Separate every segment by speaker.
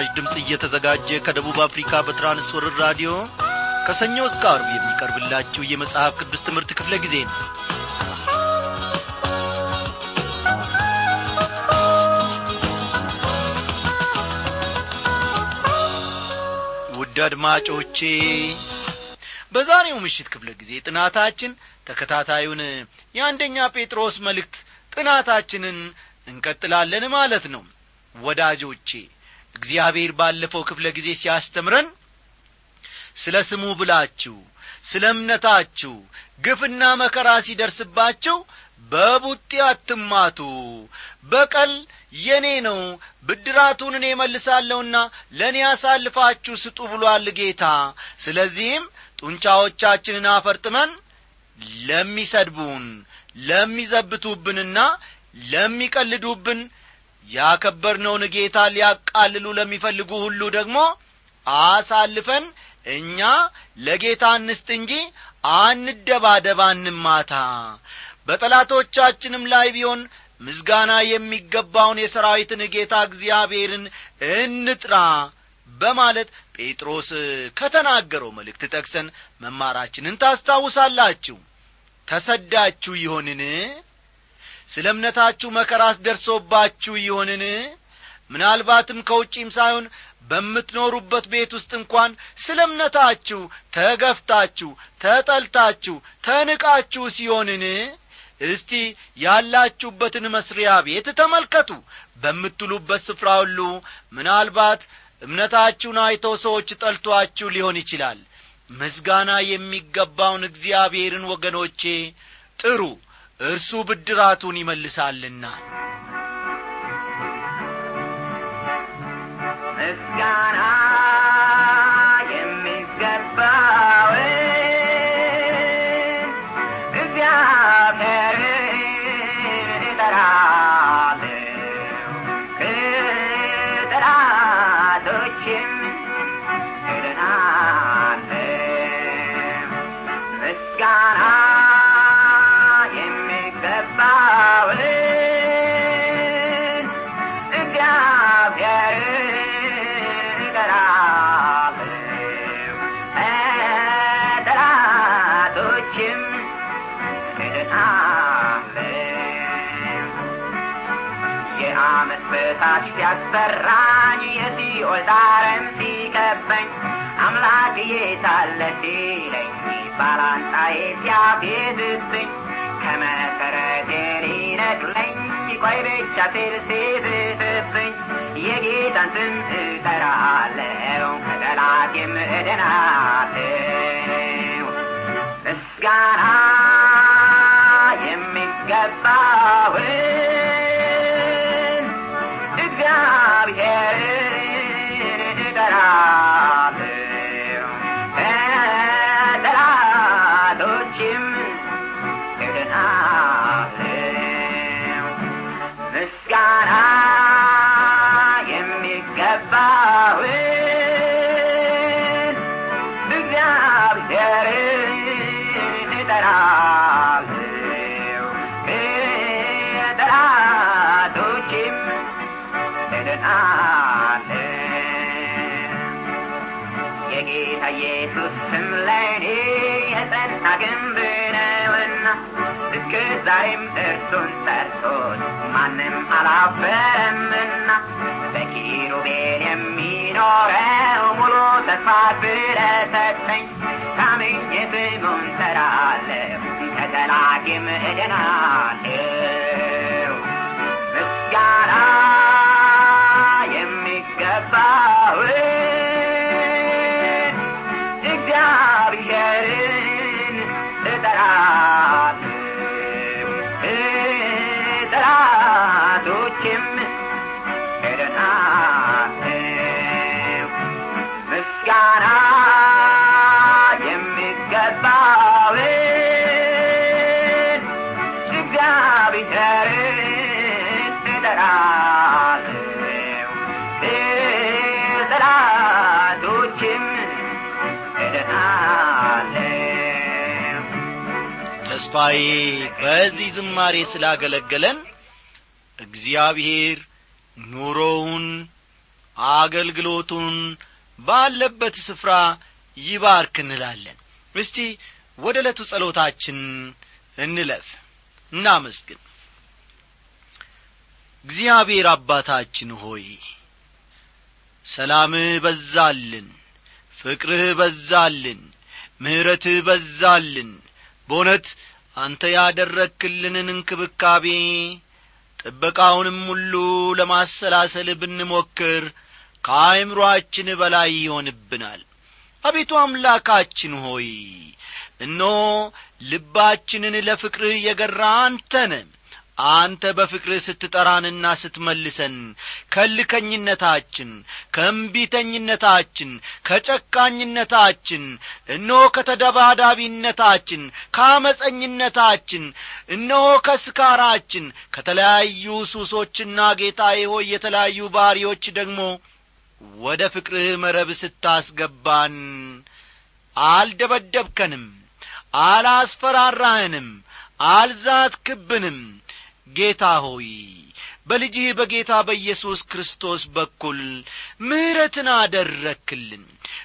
Speaker 1: ይህ ምስራች ድምፅ እየተዘጋጀ ከደቡብ አፍሪካ በትራንስወርር ራዲዮ ከሰኞ እስከ አርብ የሚቀርብላችሁ የመጽሐፍ ቅዱስ ትምህርት ክፍለ ጊዜ ነው። ውድ አድማጮቼ በዛሬው ምሽት ክፍለ ጊዜ ጥናታችን ተከታታዩን የአንደኛ ጴጥሮስ መልእክት ጥናታችንን እንቀጥላለን ማለት ነው። ወዳጆቼ እግዚአብሔር ባለፈው ክፍለ ጊዜ ሲያስተምረን ስለ ስሙ ብላችሁ ስለ እምነታችሁ ግፍና መከራ ሲደርስባችሁ በቡጢ አትማቱ። በቀል የኔ ነው ብድራቱን እኔ መልሳለሁና ለእኔ አሳልፋችሁ ስጡ ብሏል ጌታ። ስለዚህም ጡንቻዎቻችንን አፈርጥመን ለሚሰድቡን ለሚዘብቱብንና ለሚቀልዱብን ያከበርነውን ጌታ ሊያቃልሉ ለሚፈልጉ ሁሉ ደግሞ አሳልፈን እኛ ለጌታ እንስጥ እንጂ አንደባደባ እንማታ በጠላቶቻችንም ላይ ቢሆን ምስጋና የሚገባውን የሰራዊትን ጌታ እግዚአብሔርን እንጥራ በማለት ጴጥሮስ ከተናገረው መልእክት ጠቅሰን መማራችንን ታስታውሳላችሁ። ተሰዳችሁ ይሆንን ስለ እምነታችሁ መከራስ ደርሶባችሁ ይሆንን? ምናልባትም ከውጪም ሳይሆን በምትኖሩበት ቤት ውስጥ እንኳን ስለ እምነታችሁ ተገፍታችሁ ተጠልታችሁ ተንቃችሁ ሲሆንን? እስቲ ያላችሁበትን መስሪያ ቤት ተመልከቱ። በምትሉበት ስፍራ ሁሉ ምናልባት እምነታችሁን አይተው ሰዎች ጠልቶአችሁ ሊሆን ይችላል። ምስጋና የሚገባውን እግዚአብሔርን ወገኖቼ ጥሩ እርሱ ብድራቱን ይመልሳልና።
Speaker 2: ምስጋና ከጠላቶችም እድናለሁ የዓመት በታች ሲያስፈራኝ የሲኦል ጣርም ሲከበኝ አምላክ የታለ ሲለኝ ባላንጣዬ ሲያፌዝብኝ ከመሰረቴ ሊነቅለኝ ቆይ ብቻ ሲል ሲዝትብኝ የጌታን ስም እጠራለሁ ከጠላቴም እድናለሁ ምስጋና የሚገባውን እግዚአብሔርን እጠራለሁ። ከጠላቶችም እድናለሁ። ምስጋና የሚገባውን ዛሬም እርሱን ጠርቶት ማንም አላፈረምና በኪሩቤል የሚኖረው ሙሉ ተስፋ ስለሰጠኝ ታምኜ ስሙን ጠራለሁ ከጠላቴም እድናለሁ ምስጋና የሚገባውን ጠላቶችም እድናለሁ ምስጋና የሚገባውን እግዚአብሔርን እጠራለሁ ጠላቶችም እድናለሁ
Speaker 1: ተስፋዬ በዚህ ዝማሬ ስላገለገለን እግዚአብሔር ኑሮውን አገልግሎቱን ባለበት ስፍራ ይባርክ እንላለን። እስቲ ወደ ዕለቱ ጸሎታችን እንለፍ። እናመስግን። እግዚአብሔር አባታችን ሆይ ሰላምህ በዛልን ፍቅርህ በዛልን ምሕረትህ በዛልን በእውነት አንተ ያደረግክልንን እንክብካቤ ጥበቃውንም ሁሉ ለማሰላሰል ብንሞክር ከአይምሮአችን በላይ ይሆንብናል። አቤቱ አምላካችን ሆይ እነሆ ልባችንን ለፍቅርህ የገራ አንተነ አንተ በፍቅርህ ስትጠራንና ስትመልሰን ከልከኝነታችን ከእምቢተኝነታችን ከጨካኝነታችን እነሆ ከተደባዳቢነታችን ከአመፀኝነታችን እነሆ ከስካራችን ከተለያዩ ሱሶችና ጌታዬ ሆይ የተለያዩ ባሪዎች ደግሞ ወደ ፍቅርህ መረብ ስታስገባን አልደበደብከንም አላስፈራራህንም አልዛትክብንም ጌታ ሆይ በልጅህ በጌታ በኢየሱስ ክርስቶስ በኩል ምሕረትን አደረክልን።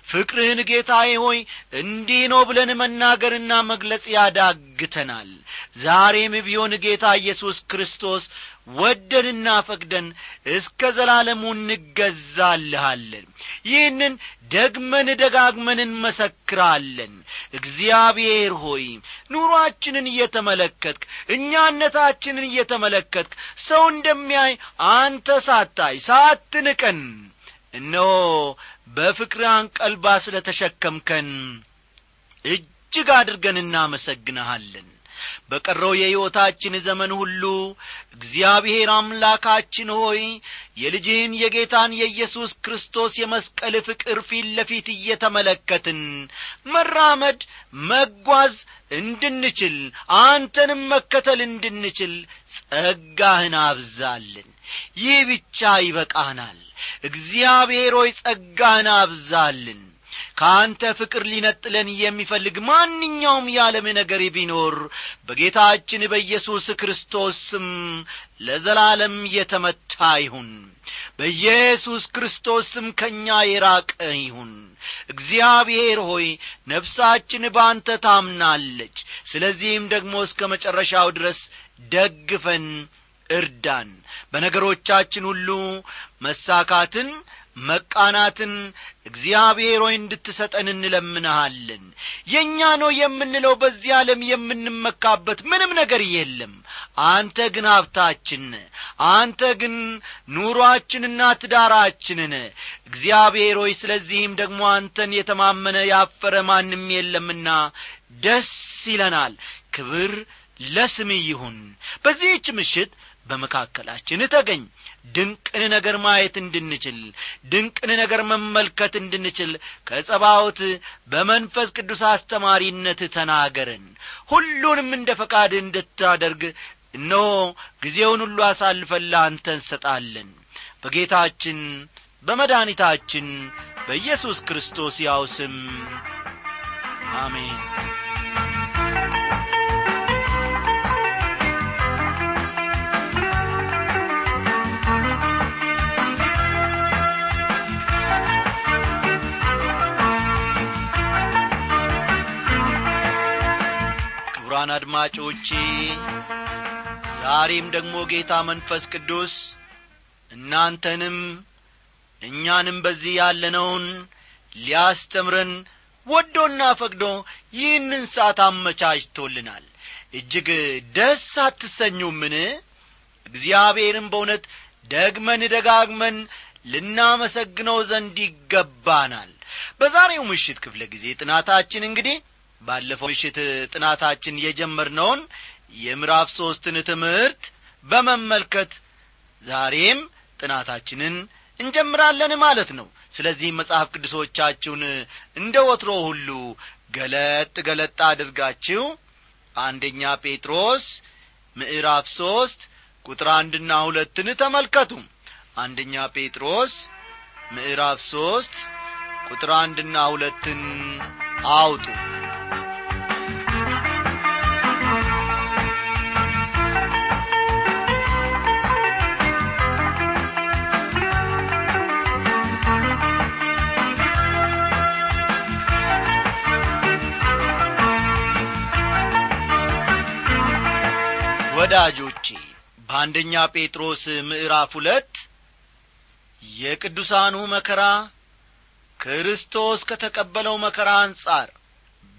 Speaker 1: ፍቅርህን ጌታዬ ሆይ እንዲህ ነው ብለን መናገርና መግለጽ ያዳግተናል። ዛሬም ቢሆን ጌታ ኢየሱስ ክርስቶስ ወደንና ፈቅደን እስከ ዘላለሙ እንገዛልሃለን። ይህንን ደግመን ደጋግመን እንመሰክራለን። እግዚአብሔር ሆይ ኑሮአችንን እየተመለከትክ እኛነታችንን እየተመለከትክ ሰው እንደሚያይ አንተ ሳታይ ሳትንቀን እነሆ በፍቅር አንቀልባ ስለ ተሸከምከን እጅግ አድርገን እናመሰግንሃለን በቀረው የሕይወታችን ዘመን ሁሉ እግዚአብሔር አምላካችን ሆይ የልጅህን የጌታን የኢየሱስ ክርስቶስ የመስቀል ፍቅር ፊት ለፊት እየተመለከትን መራመድ መጓዝ እንድንችል አንተንም መከተል እንድንችል ጸጋህን አብዛልን። ይህ ብቻ ይበቃናል። እግዚአብሔር ሆይ ጸጋህን አብዛልን ከአንተ ፍቅር ሊነጥለን የሚፈልግ ማንኛውም የዓለም ነገር ቢኖር በጌታችን በኢየሱስ ክርስቶስ ስም ለዘላለም የተመታ ይሁን። በኢየሱስ ክርስቶስ ስም ከእኛ የራቀ ይሁን። እግዚአብሔር ሆይ ነፍሳችን በአንተ ታምናለች። ስለዚህም ደግሞ እስከ መጨረሻው ድረስ ደግፈን እርዳን። በነገሮቻችን ሁሉ መሳካትን መቃናትን እግዚአብሔር ሆይ እንድትሰጠን እንለምንሃለን። የእኛ ነው የምንለው በዚህ ዓለም የምንመካበት ምንም ነገር የለም። አንተ ግን ሀብታችን አንተ ግን ኑሮአችንና ትዳራችንን። እግዚአብሔር ሆይ ስለዚህም ደግሞ አንተን የተማመነ ያፈረ ማንም የለምና ደስ ይለናል። ክብር ለስም ይሁን። በዚህች ምሽት በመካከላችን ተገኝ። ድንቅን ነገር ማየት እንድንችል ድንቅን ነገር መመልከት እንድንችል ከጸባዖት በመንፈስ ቅዱስ አስተማሪነት ተናገረን ሁሉንም እንደ ፈቃድ እንድታደርግ እነሆ ጊዜውን ሁሉ አሳልፈን ለአንተ እንሰጣለን። በጌታችን በመድኃኒታችን በኢየሱስ ክርስቶስ ያው ስም አሜን ክቡራን አድማጮቼ ዛሬም ደግሞ ጌታ መንፈስ ቅዱስ እናንተንም እኛንም በዚህ ያለነውን ሊያስተምረን ወዶና ፈቅዶ ይህንን ሰዓት አመቻችቶልናል። እጅግ ደስ አትሰኙምን? እግዚአብሔርም በእውነት ደግመን ደጋግመን ልናመሰግነው ዘንድ ይገባናል። በዛሬው ምሽት ክፍለ ጊዜ ጥናታችን እንግዲህ ባለፈው ምሽት ጥናታችን የጀመርነውን የምዕራፍ ሦስትን ትምህርት በመመልከት ዛሬም ጥናታችንን እንጀምራለን ማለት ነው። ስለዚህም መጽሐፍ ቅዱሶቻችሁን እንደ ወትሮ ሁሉ ገለጥ ገለጥ አድርጋችሁ አንደኛ ጴጥሮስ ምዕራፍ ሦስት ቁጥር አንድና ሁለትን ተመልከቱ። አንደኛ ጴጥሮስ ምዕራፍ ሦስት ቁጥር አንድና ሁለትን አውጡ ወዳጆቼ በአንደኛ ጴጥሮስ ምዕራፍ ሁለት የቅዱሳኑ መከራ ክርስቶስ ከተቀበለው መከራ አንጻር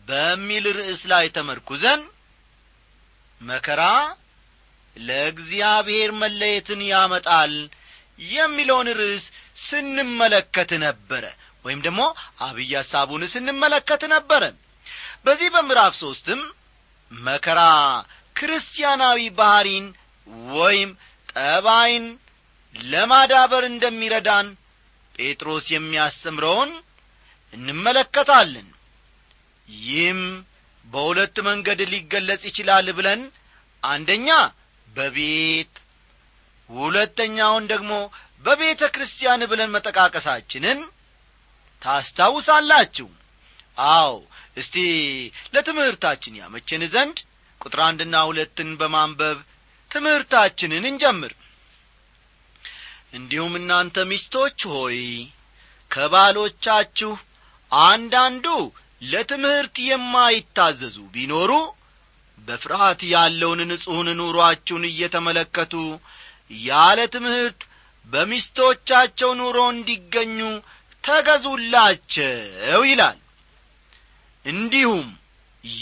Speaker 1: በሚል ርዕስ ላይ ተመርኩዘን መከራ ለእግዚአብሔር መለየትን ያመጣል የሚለውን ርዕስ ስንመለከት ነበረ። ወይም ደግሞ አብይ ሐሳቡን ስንመለከት ነበረ በዚህ በምዕራፍ ሦስትም መከራ ክርስቲያናዊ ባሕሪን ወይም ጠባይን ለማዳበር እንደሚረዳን ጴጥሮስ የሚያስተምረውን እንመለከታለን። ይህም በሁለት መንገድ ሊገለጽ ይችላል ብለን አንደኛ በቤት ሁለተኛውን ደግሞ በቤተ ክርስቲያን ብለን መጠቃቀሳችንን ታስታውሳላችሁ። አዎ እስቲ ለትምህርታችን ያመችን ዘንድ ቁጥር አንድና ሁለትን በማንበብ ትምህርታችንን እንጀምር። እንዲሁም እናንተ ሚስቶች ሆይ ከባሎቻችሁ አንዳንዱ ለትምህርት የማይታዘዙ ቢኖሩ በፍርሃት ያለውን ንጹሕን ኑሮአችሁን እየተመለከቱ ያለ ትምህርት በሚስቶቻቸው ኑሮ እንዲገኙ ተገዙላቸው ይላል። እንዲሁም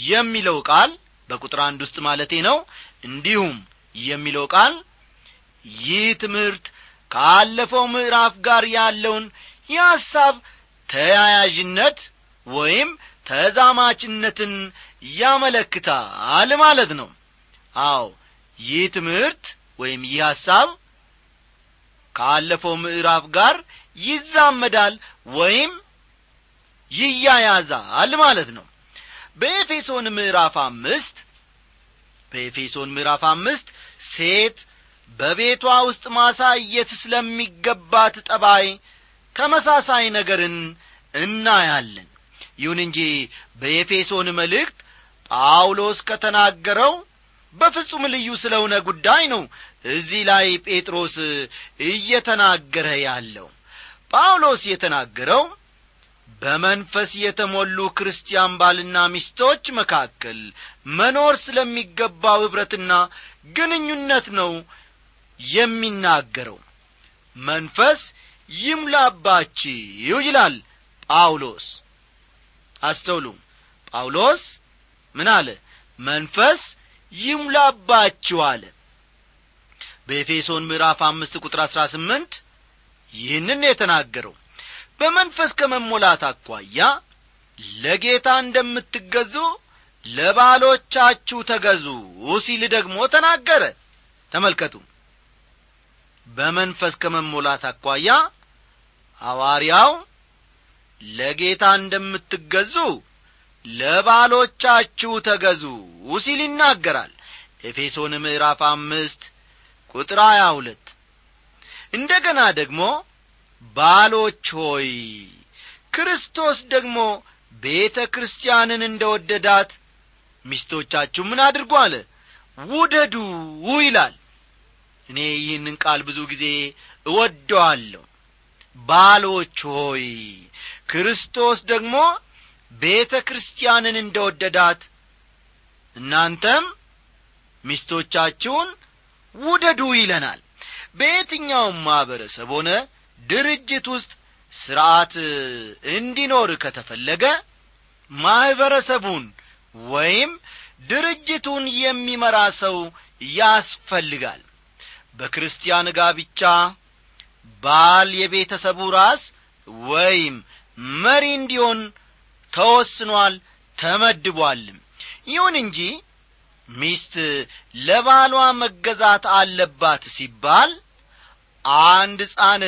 Speaker 1: የሚለው ቃል በቁጥር አንድ ውስጥ ማለቴ ነው። እንዲሁም የሚለው ቃል ይህ ትምህርት ካለፈው ምዕራፍ ጋር ያለውን የሐሳብ ተያያዥነት ወይም ተዛማችነትን ያመለክታል ማለት ነው። አዎ ይህ ትምህርት ወይም ይህ ሐሳብ ካለፈው ምዕራፍ ጋር ይዛመዳል ወይም ይያያዛል ማለት ነው በኤፌሶን ምዕራፍ አምስት በኤፌሶን ምዕራፍ አምስት ሴት በቤቷ ውስጥ ማሳየት ስለሚገባት ጠባይ ተመሳሳይ ነገርን እናያለን። ይሁን እንጂ በኤፌሶን መልእክት ጳውሎስ ከተናገረው በፍጹም ልዩ ስለሆነ ጉዳይ ነው እዚህ ላይ ጴጥሮስ እየተናገረ ያለው። ጳውሎስ የተናገረው በመንፈስ የተሞሉ ክርስቲያን ባልና ሚስቶች መካከል መኖር ስለሚገባው ኅብረትና ግንኙነት ነው የሚናገረው። መንፈስ ይምላባችሁ ይላል ጳውሎስ። አስተውሉ። ጳውሎስ ምን አለ? መንፈስ ይሙላባችሁ አለ። በኤፌሶን ምዕራፍ አምስት ቁጥር አሥራ ስምንት ይህንን የተናገረው በመንፈስ ከመሞላት አኳያ ለጌታ እንደምትገዙ ለባሎቻችሁ ተገዙ ሲል ደግሞ ተናገረ። ተመልከቱ። በመንፈስ ከመሞላት አኳያ ሐዋርያው ለጌታ እንደምትገዙ ለባሎቻችሁ ተገዙ ሲል ይናገራል። ኤፌሶን ምዕራፍ አምስት ቁጥር ሀያ ሁለት። እንደ ገና ደግሞ ባሎች ሆይ ክርስቶስ ደግሞ ቤተ ክርስቲያንን እንደ ወደዳት ሚስቶቻችሁ ምን አድርጎ አለ። ውደዱ ይላል። እኔ ይህንን ቃል ብዙ ጊዜ እወደዋለሁ። ባሎች ሆይ ክርስቶስ ደግሞ ቤተ ክርስቲያንን እንደ ወደዳት እናንተም ሚስቶቻችሁን ውደዱ ይለናል። በየትኛውም ማኅበረሰብ ሆነ ድርጅት ውስጥ ሥርዐት እንዲኖር ከተፈለገ ማኅበረሰቡን ወይም ድርጅቱን የሚመራ ሰው ያስፈልጋል። በክርስቲያን ጋብቻ ባል የቤተሰቡ ራስ ወይም መሪ እንዲሆን ተወስኗል ተመድቧልም ይሁን እንጂ ሚስት ለባሏ መገዛት አለባት ሲባል አንድ ሕፃን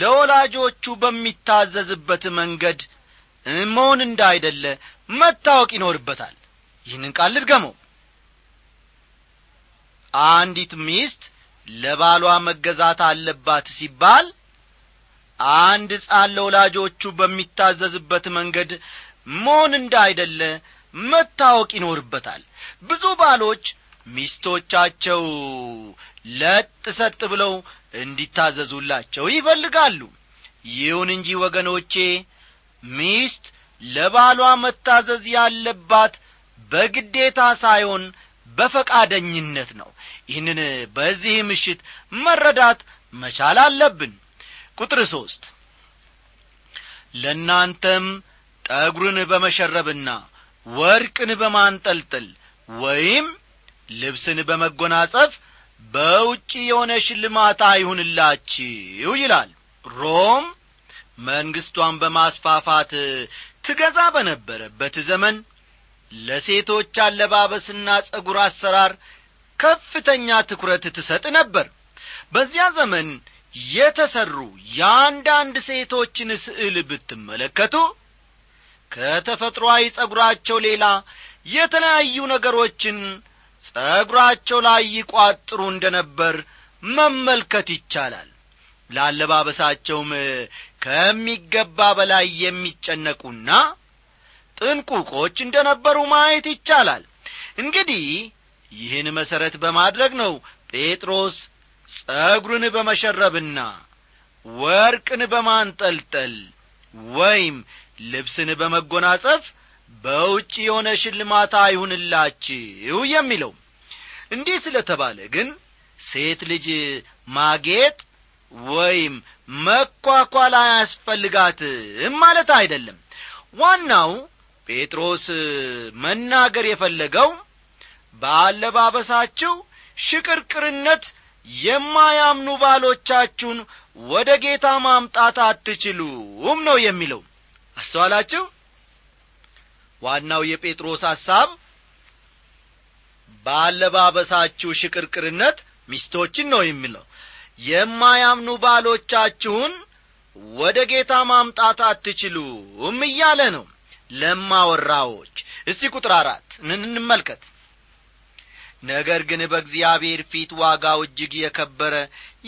Speaker 1: ለወላጆቹ በሚታዘዝበት መንገድ መሆን እንዳይደለ መታወቅ ይኖርበታል። ይህንን ቃል ልድገመው። አንዲት ሚስት ለባሏ መገዛት አለባት ሲባል አንድ ሕፃን ለወላጆቹ በሚታዘዝበት መንገድ መሆን እንዳይደለ መታወቅ ይኖርበታል። ብዙ ባሎች ሚስቶቻቸው ለጥ ሰጥ ብለው እንዲታዘዙላቸው ይፈልጋሉ። ይሁን እንጂ ወገኖቼ ሚስት ለባሏ መታዘዝ ያለባት በግዴታ ሳይሆን በፈቃደኝነት ነው። ይህንን በዚህ ምሽት መረዳት መቻል አለብን። ቁጥር ሦስት ለእናንተም ጠጒርን በመሸረብና ወርቅን በማንጠልጠል ወይም ልብስን በመጎናጸፍ በውጪ የሆነ ሽልማት አይሁንላችሁ ይላል። ሮም መንግሥቷን በማስፋፋት ትገዛ በነበረበት ዘመን ለሴቶች አለባበስና ጸጉር አሰራር ከፍተኛ ትኩረት ትሰጥ ነበር። በዚያ ዘመን የተሠሩ የአንዳንድ ሴቶችን ስዕል ብትመለከቱ ከተፈጥሮአዊ ጸጉራቸው ሌላ የተለያዩ ነገሮችን ጸጉራቸው ላይ ይቋጥሩ እንደ ነበር መመልከት ይቻላል። ለአለባበሳቸውም ከሚገባ በላይ የሚጨነቁና ጥንቁቆች እንደ ነበሩ ማየት ይቻላል። እንግዲህ ይህን መሠረት በማድረግ ነው ጴጥሮስ ጸጒርን በመሸረብና ወርቅን በማንጠልጠል ወይም ልብስን በመጎናጸፍ በውጭ የሆነ ሽልማት አይሁንላችሁ የሚለው እንዲህ ስለ ተባለ ግን ሴት ልጅ ማጌጥ ወይም መኳኳል አያስፈልጋትም ማለት አይደለም። ዋናው ጴጥሮስ መናገር የፈለገው በአለባበሳችሁ ሽቅርቅርነት የማያምኑ ባሎቻችሁን ወደ ጌታ ማምጣት አትችሉም ነው የሚለው። አስተዋላችሁ ዋናው የጴጥሮስ ሐሳብ በአለባበሳችሁ ሽቅርቅርነት ሚስቶችን ነው የሚለው። የማያምኑ ባሎቻችሁን ወደ ጌታ ማምጣት አትችሉም እያለ ነው ለማወራዎች። እስቲ ቁጥር አራት እንመልከት ነገር ግን በእግዚአብሔር ፊት ዋጋው እጅግ የከበረ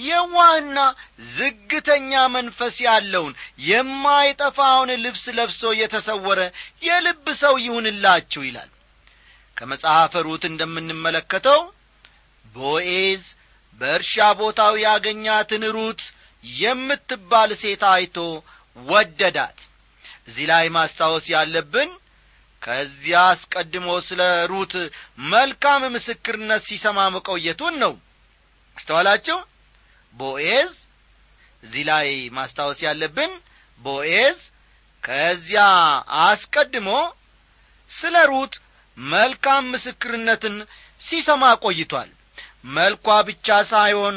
Speaker 1: የዋህና ዝግተኛ መንፈስ ያለውን የማይጠፋውን ልብስ ለብሶ የተሰወረ የልብ ሰው ይሁንላችሁ ይላል። ከመጽሐፈ ሩት እንደምንመለከተው ቦኤዝ በእርሻ ቦታው ያገኛትን ሩት የምትባል ሴት አይቶ ወደዳት። እዚህ ላይ ማስታወስ ያለብን ከዚያ አስቀድሞ ስለ ሩት መልካም ምስክርነት ሲሰማ መቆየቱን ነው። አስተዋላችሁ? ቦኤዝ እዚህ ላይ ማስታወስ ያለብን ቦኤዝ ከዚያ አስቀድሞ ስለ ሩት መልካም ምስክርነትን ሲሰማ ቆይቷል። መልኳ ብቻ ሳይሆን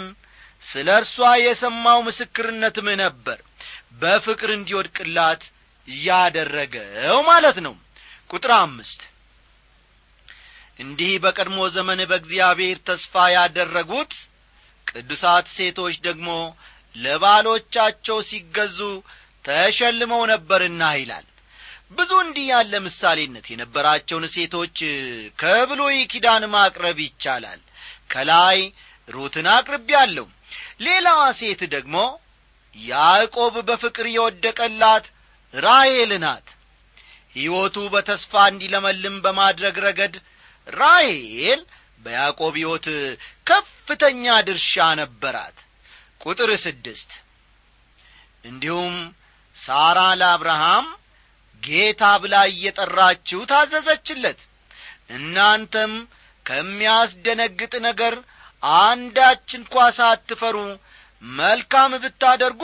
Speaker 1: ስለ እርሷ የሰማው ምስክርነትም ነበር። በፍቅር እንዲወድቅላት ያደረገው ማለት ነው ቁጥር አምስት። እንዲህ በቀድሞ ዘመን በእግዚአብሔር ተስፋ ያደረጉት ቅዱሳት ሴቶች ደግሞ ለባሎቻቸው ሲገዙ ተሸልመው ነበርና ይላል። ብዙ እንዲህ ያለ ምሳሌነት የነበራቸውን ሴቶች ከብሉይ ኪዳን ማቅረብ ይቻላል። ከላይ ሩትን አቅርቤያለሁ። ሌላዋ ሴት ደግሞ ያዕቆብ በፍቅር የወደቀላት ራሔል ናት ሕይወቱ በተስፋ እንዲለመልም በማድረግ ረገድ ራሔል በያዕቆብ ሕይወት ከፍተኛ ድርሻ ነበራት። ቁጥር ስድስት እንዲሁም ሳራ ለአብርሃም ጌታ ብላ እየጠራችው ታዘዘችለት። እናንተም ከሚያስደነግጥ ነገር አንዳች እንኳ ሳትፈሩ መልካም ብታደርጉ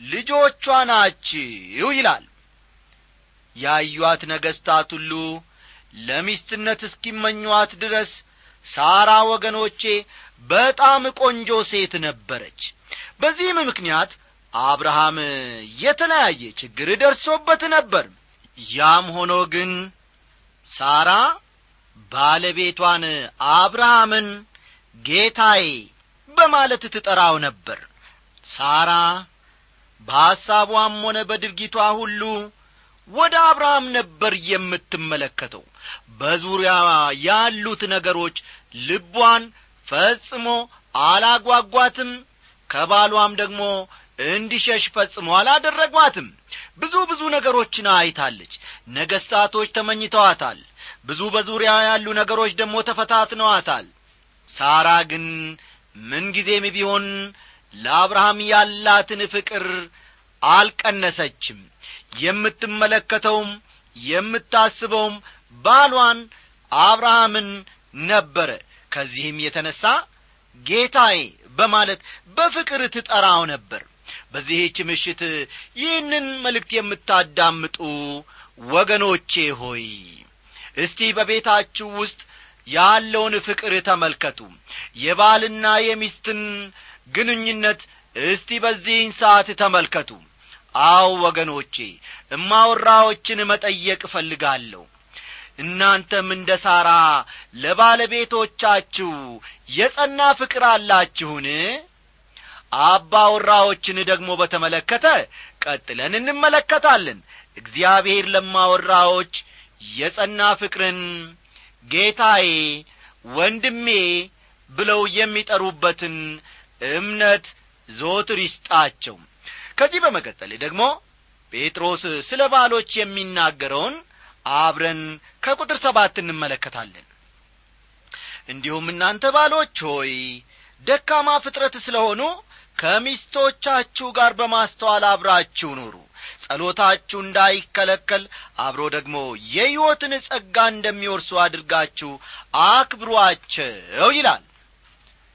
Speaker 1: ልጆቿ ናችሁ ይላል ያዩአት ነገሥታት ሁሉ ለሚስትነት እስኪመኟት ድረስ ሳራ ወገኖቼ በጣም ቆንጆ ሴት ነበረች። በዚህም ምክንያት አብርሃም የተለያየ ችግር ደርሶበት ነበር። ያም ሆኖ ግን ሳራ ባለቤቷን አብርሃምን ጌታዬ በማለት ትጠራው ነበር። ሳራ በሐሳቧም ሆነ በድርጊቷ ሁሉ ወደ አብርሃም ነበር የምትመለከተው። በዙሪያ ያሉት ነገሮች ልቧን ፈጽሞ አላጓጓትም። ከባሏም ደግሞ እንዲሸሽ ፈጽሞ አላደረጓትም። ብዙ ብዙ ነገሮችን አይታለች። ነገስታቶች ተመኝተዋታል። ብዙ በዙሪያ ያሉ ነገሮች ደግሞ ተፈታትነዋታል። ሳራ ግን ምንጊዜም ቢሆን ለአብርሃም ያላትን ፍቅር አልቀነሰችም የምትመለከተውም የምታስበውም ባሏን አብርሃምን ነበረ። ከዚህም የተነሣ ጌታዬ በማለት በፍቅር ትጠራው ነበር። በዚህች ምሽት ይህንን መልእክት የምታዳምጡ ወገኖቼ ሆይ እስቲ በቤታችሁ ውስጥ ያለውን ፍቅር ተመልከቱ። የባልና የሚስትን ግንኙነት እስቲ በዚህን ሰዓት ተመልከቱ አው ወገኖቼ እማወራዎችን መጠየቅ እፈልጋለሁ። እናንተም እንደ ሳራ ለባለቤቶቻችሁ የጸና ፍቅር አላችሁን? አባወራዎችን ደግሞ በተመለከተ ቀጥለን እንመለከታለን። እግዚአብሔር ለማወራዎች የጸና ፍቅርን ጌታዬ ወንድሜ ብለው የሚጠሩበትን እምነት ዞትር ይስጣቸው ከዚህ በመቀጠል ደግሞ ጴጥሮስ ስለ ባሎች የሚናገረውን አብረን ከቁጥር ሰባት እንመለከታለን። እንዲሁም እናንተ ባሎች ሆይ ደካማ ፍጥረት ስለ ሆኑ ከሚስቶቻችሁ ጋር በማስተዋል አብራችሁ ኑሩ። ጸሎታችሁ እንዳይከለከል አብሮ ደግሞ የሕይወትን ጸጋ እንደሚወርሱ አድርጋችሁ አክብሯቸው ይላል።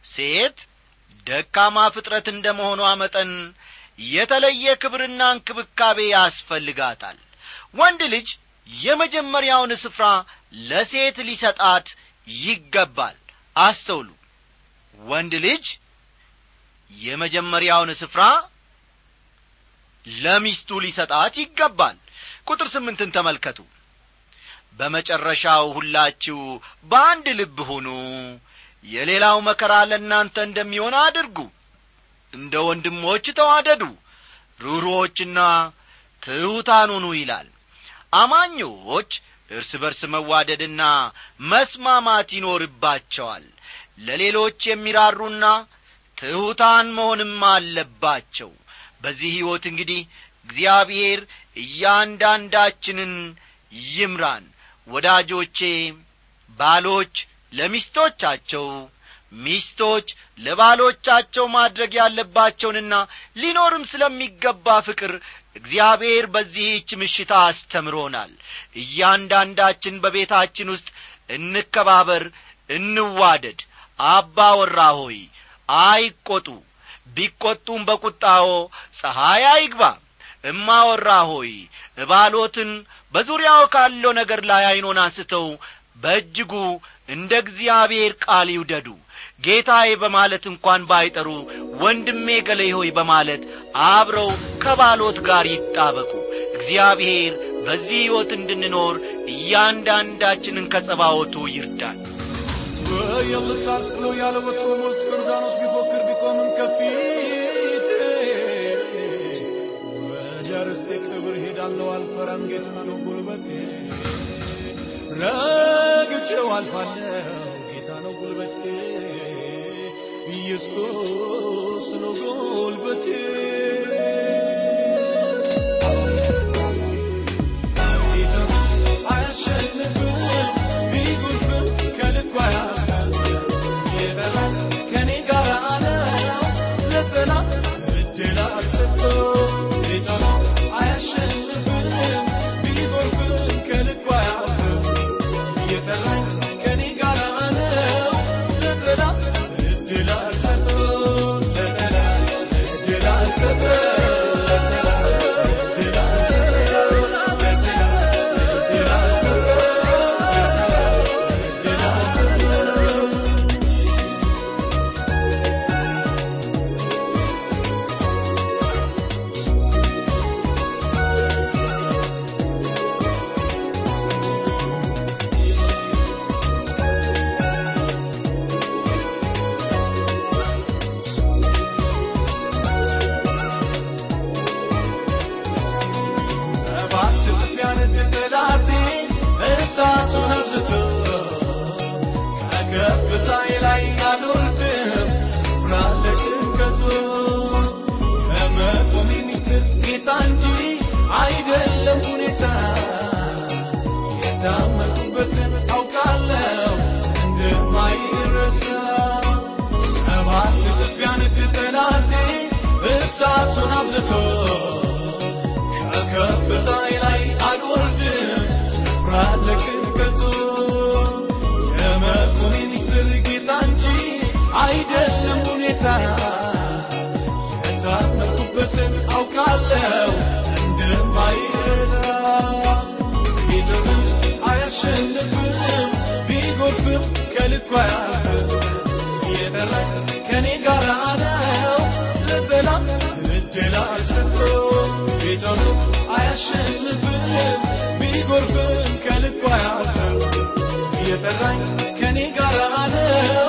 Speaker 1: ሴት ደካማ ፍጥረት እንደ መሆኗ መጠን የተለየ ክብርና እንክብካቤ ያስፈልጋታል። ወንድ ልጅ የመጀመሪያውን ስፍራ ለሴት ሊሰጣት ይገባል። አስተውሉ። ወንድ ልጅ የመጀመሪያውን ስፍራ ለሚስቱ ሊሰጣት ይገባል። ቁጥር ስምንትን ተመልከቱ። በመጨረሻው ሁላችሁ በአንድ ልብ ሁኑ። የሌላው መከራ ለእናንተ እንደሚሆን አድርጉ እንደ ወንድሞች ተዋደዱ ሩሮዎችና ትሑታን ሁኑ ይላል። አማኞች እርስ በርስ መዋደድና መስማማት ይኖርባቸዋል። ለሌሎች የሚራሩና ትሑታን መሆንም አለባቸው። በዚህ ሕይወት እንግዲህ እግዚአብሔር እያንዳንዳችንን ይምራን። ወዳጆቼ ባሎች ለሚስቶቻቸው ሚስቶች ለባሎቻቸው ማድረግ ያለባቸውንና ሊኖርም ስለሚገባ ፍቅር እግዚአብሔር በዚህች ምሽታ አስተምሮናል። እያንዳንዳችን በቤታችን ውስጥ እንከባበር እንዋደድ። አባወራ ሆይ አይቈጡ ቢቈጡም በቁጣዎ ፀሐይ አይግባ። እማወራ ሆይ እባሎትን በዙሪያው ካለው ነገር ላይ ዐይኖን አንስተው በእጅጉ እንደ እግዚአብሔር ቃል ይውደዱ ጌታዬ በማለት እንኳን ባይጠሩ ወንድሜ ገሌ ሆይ በማለት አብረው ከባሎት ጋር ይጣበቁ። እግዚአብሔር በዚህ ሕይወት እንድንኖር እያንዳንዳችንን ከጸባወቱ ይርዳል
Speaker 3: የምታልፍ ብሎ ያለ ወትሮ ሞልቶ ዮርዳኖስ ቢፎክር ቢቆምም ከፊት ወደ ክብር ሄዳለሁ አልፈራም ጌታ ነው ጉልበቴ። ረግጬው አልፋለሁ ጌታ ነው ጉልበቴ ኢየሱስ ነው አይደለም ሁኔታ። የታመንኩበትን አውቃለሁ እንደማይረታ ቢጥርም አያሸንፍም ቢጎርፍም ከልኩ አያልፍም የጠራኝ ከኔ ጋር ነው ለጠላት እድል አልሰጠውም። ቢጥርም አያሸንፍም ቢጎርፍም ከልኩ አያልፍም የጠራኝ ከኔ ጋር ነው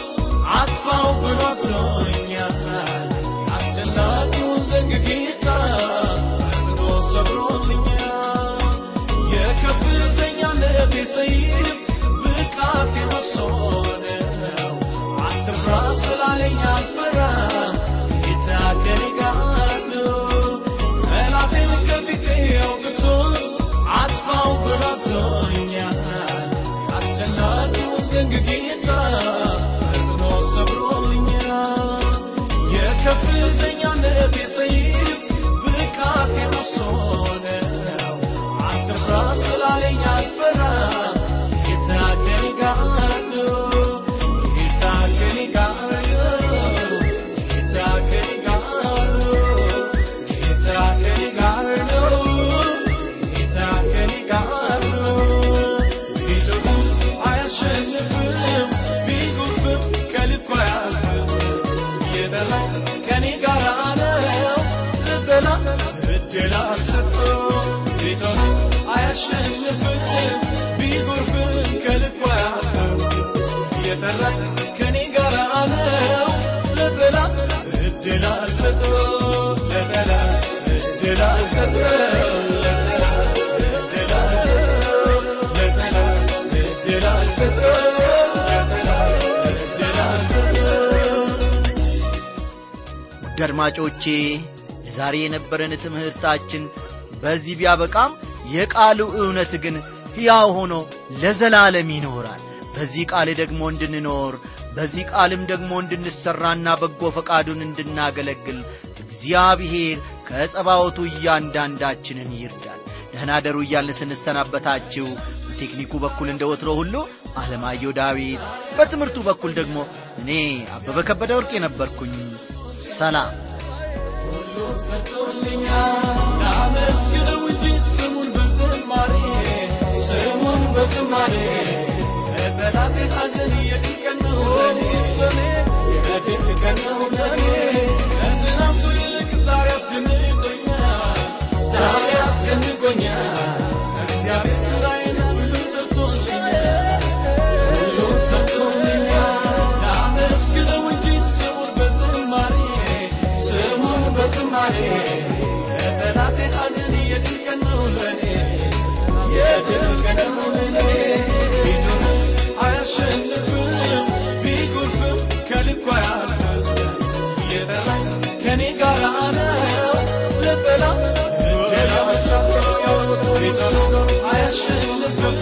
Speaker 3: አጥፋው ብሎ አዞኛል። አስጨናቂውን ዘንግ ጌታ ፈጥኖ ሰብሮልኛል። የከፍተኛነቴ ሰይፍ ብቃቴ መሶ ነው። አትፍራ ስላለኝ አልፈራም፣ ጌታ ከኔ ጋር ነው። ብቃቴ መሶ ነው። አትፍራ አያሸንፍም፣ ቢጎርፍም ከልኩ
Speaker 1: አድማጮቼ ለዛሬ የነበረን ትምህርታችን በዚህ ቢያበቃም የቃሉ እውነት ግን ሕያው ሆኖ ለዘላለም ይኖራል። በዚህ ቃል ደግሞ እንድንኖር በዚህ ቃልም ደግሞ እንድንሠራና በጎ ፈቃዱን እንድናገለግል እግዚአብሔር ከጸባወቱ እያንዳንዳችንን ይርዳል። ደህና እያልን ስንሰናበታችሁ በቴክኒኩ በኩል እንደ ወትሮ ሁሉ አለማየሁ ዳዊት በትምህርቱ በኩል ደግሞ እኔ አበበ ከበደ ወርቅ የነበርኩኝ ሰላም።
Speaker 3: ሁሉም ሰጥቶልኛል በዝማሬ ለጠላቴ ሐዘን የድል ቀን ነው ለኔ ከዝናብቱ ይልቅ ዛሬ አስደንቆኛል ዛሬ አስደንቆኛል ስሙን በዝማሬ አያሸንፍም ቢጎርፍም ከልኩ አያልፍም የጠራኝ ከኔ ጋር ነው እድል አልሰጠውም ቢጮህም አያሸንፍም